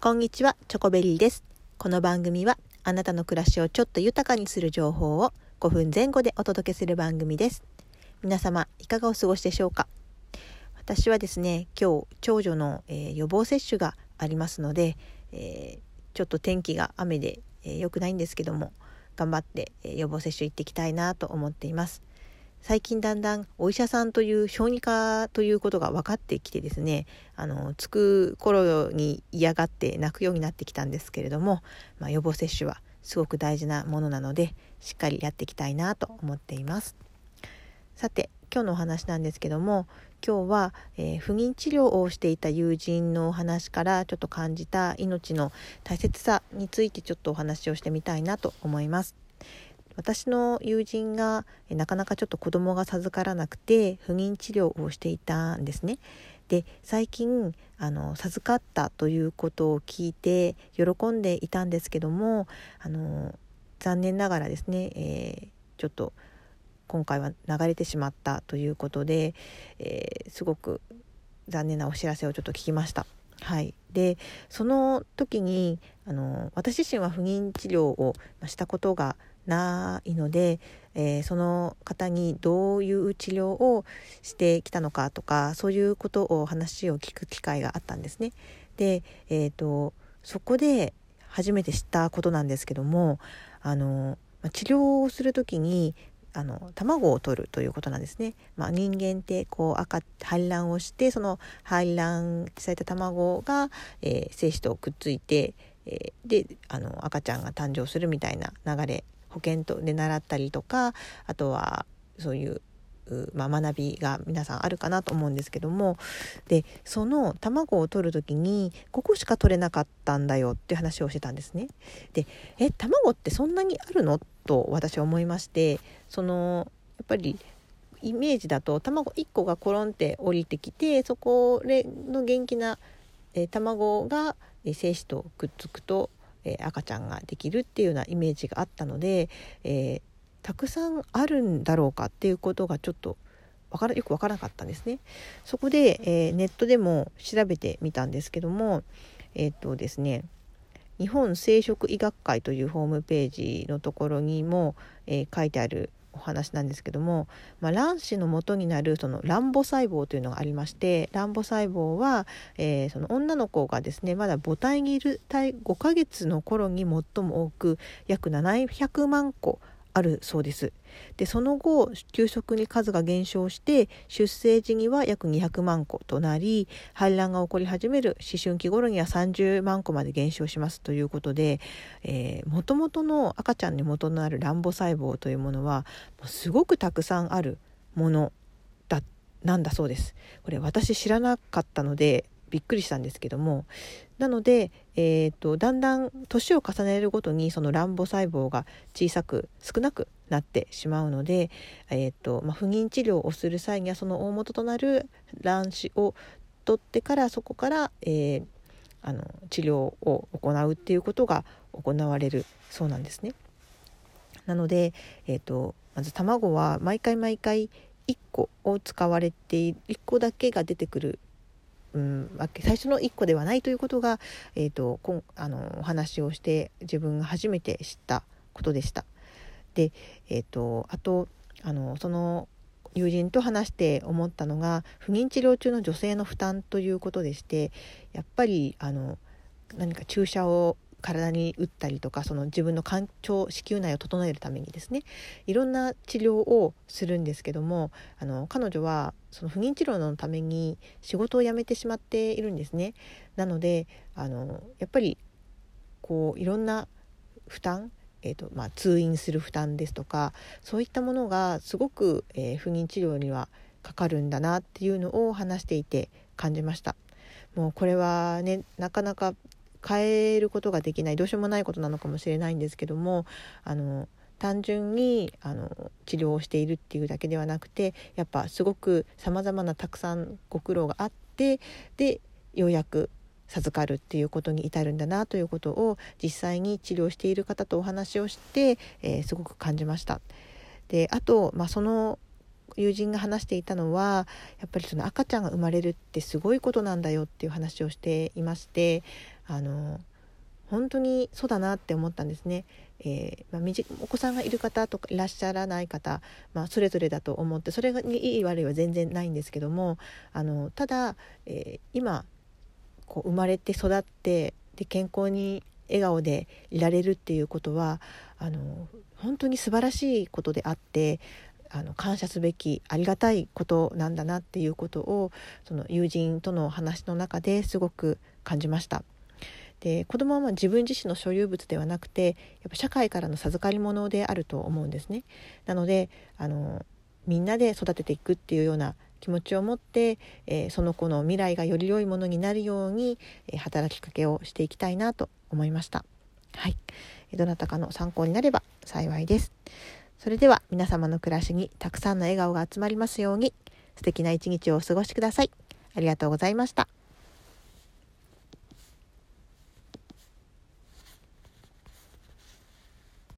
こんにちは、チョコベリーです。この番組はあなたの暮らしをちょっと豊かにする情報を5分前後でお届けする番組です。皆様、いかがお過ごしでしょうか？私はですね、今日、長女の、えー、予防接種がありますので、えー、ちょっと天気が雨で良、えー、くないんですけども、頑張って、え予防接種行ってきたいなと思っています。最近だんだんお医者さんという小児科ということが分かってきてですねあのつく頃に嫌がって泣くようになってきたんですけれども、まあ、予防接種はすごく大事なものなのでしっかりやっていきたいなと思っていますさて今日のお話なんですけども今日は、えー、不妊治療をしていた友人のお話からちょっと感じた命の大切さについてちょっとお話をしてみたいなと思います。私の友人がなかなかちょっと子供が授からなくて不妊治療をしていたんですね。で最近あの授かったということを聞いて喜んでいたんですけどもあの残念ながらですね、えー、ちょっと今回は流れてしまったということで、えー、すごく残念なお知らせをちょっと聞きました。はい、でその時にあの私自身は不妊治療をしたことがないので、えー、その方にどういう治療をしてきたのかとかそういうことを話を聞く機会があったんですね。で、えーと、そこで初めて知ったことなんですけどもあの治療をする時にあの卵を取るということなんですね。まあ、人間ってこう赤排卵をしてその排卵された卵が、えー、精子とくっついて、えー、であの赤ちゃんが誕生するみたいな流れ保険とで習ったりとかあとはそういうまあ、学びが皆さんあるかなと思うんですけどもでその卵を取る時にここしか取れなかったんだよっていう話をしてたんですね。でえ卵ってそんなにあるのと私は思いましてそのやっぱりイメージだと卵1個がコロンって降りてきてそこの元気な、え、卵が、精子とくっつくとえ、赤ちゃんができるっていうようなイメージがあったので、えー、たくさんあるんだろうかっていうことがちょっとわからよく分からなかったんですね。そこで、えー、ネットでも調べてみたんですけどもえっ、とですね日本生殖医学会というホームページのところにも、え書いてあるお話なんですけども、まあ、卵子の元になるその卵母細胞というのがありまして卵母細胞は、えー、その女の子がですねまだ母体にいる5ヶ月の頃に最も多く約700万個あるそうです。でその後急速に数が減少して出生時には約200万個となり排卵が起こり始める思春期頃には30万個まで減少しますということでもともとの赤ちゃんに元のある卵母細胞というものはすごくたくさんあるものだなんだそうです。これ私知らなかったのでびっくりしたんですけどもなので、えーと、だんだん年を重ねるごとにその卵母細胞が小さく少なくなってしまうので、えーとまあ、不妊治療をする際にはその大元となる卵子を取ってからそこから、えー、あの治療を行うっていうことが行われるそうなんですね。なので、えーとまず卵は毎回毎回1個を使われている1個だけが出てくるうん、最初の1個ではないということが、えーと、こんあのお話をして自分が初めて知ったことでした。で、えーと、あとあのその友人と話して思ったのが不妊治療中の女性の負担ということでしてやっぱりあの何か注射を体に打ったりとかその自分の肝腸子宮内を整えるためにですねいろんな治療をするんですけどもあの彼女はその不妊治療のために仕事を辞めてしまっているんですね。なのであのやっぱりこういろんな負担えーとまあ、通院する負担ですとかそういったものがすごく、えー、不妊治療にはかかるんだなっていうのを話していて感じました。もうこれはねなかなか変えることができないどうしようもないことなのかもしれないんですけどもあの単純にあの治療をしているっていうだけではなくてやっぱすごくさまざまなたくさんご苦労があってでようやく授かるっていうことに至るんだなということを実際に治療している方とお話をして、えー、すごく感じました。であと、まあ、その友人が話していたのはやっぱりその赤ちゃんが生まれるってすごいことなんだよっていう話をしていましてあの本当にそうだなって思ったんですね。えーまあ、お子さんがいる方とかいらっしゃらない方、まあ、それぞれだと思ってそれがいい悪いは全然ないんですけどもあのただ、えー、今こう生まれて育ってで健康に笑顔でいられるっていうことはあの本当に素晴らしいことであってあの感謝すべきありがたいことなんだなっていうことをその友人との話の中ですごく感じました。で子供は自分自身の所有物ではなくてやっぱ社会からの授かり物であると思うんですね。なのであのみんなで育てていくっていうような気持ちを持って、えー、その子の未来がより良いものになるように、えー、働きかけをしていきたいなと思いました。はい、どなたかの参考になれば幸いです。それでは皆様の暮らしにたくさんの笑顔が集まりますように素敵な一日をお過ごしください。ありがとうございました。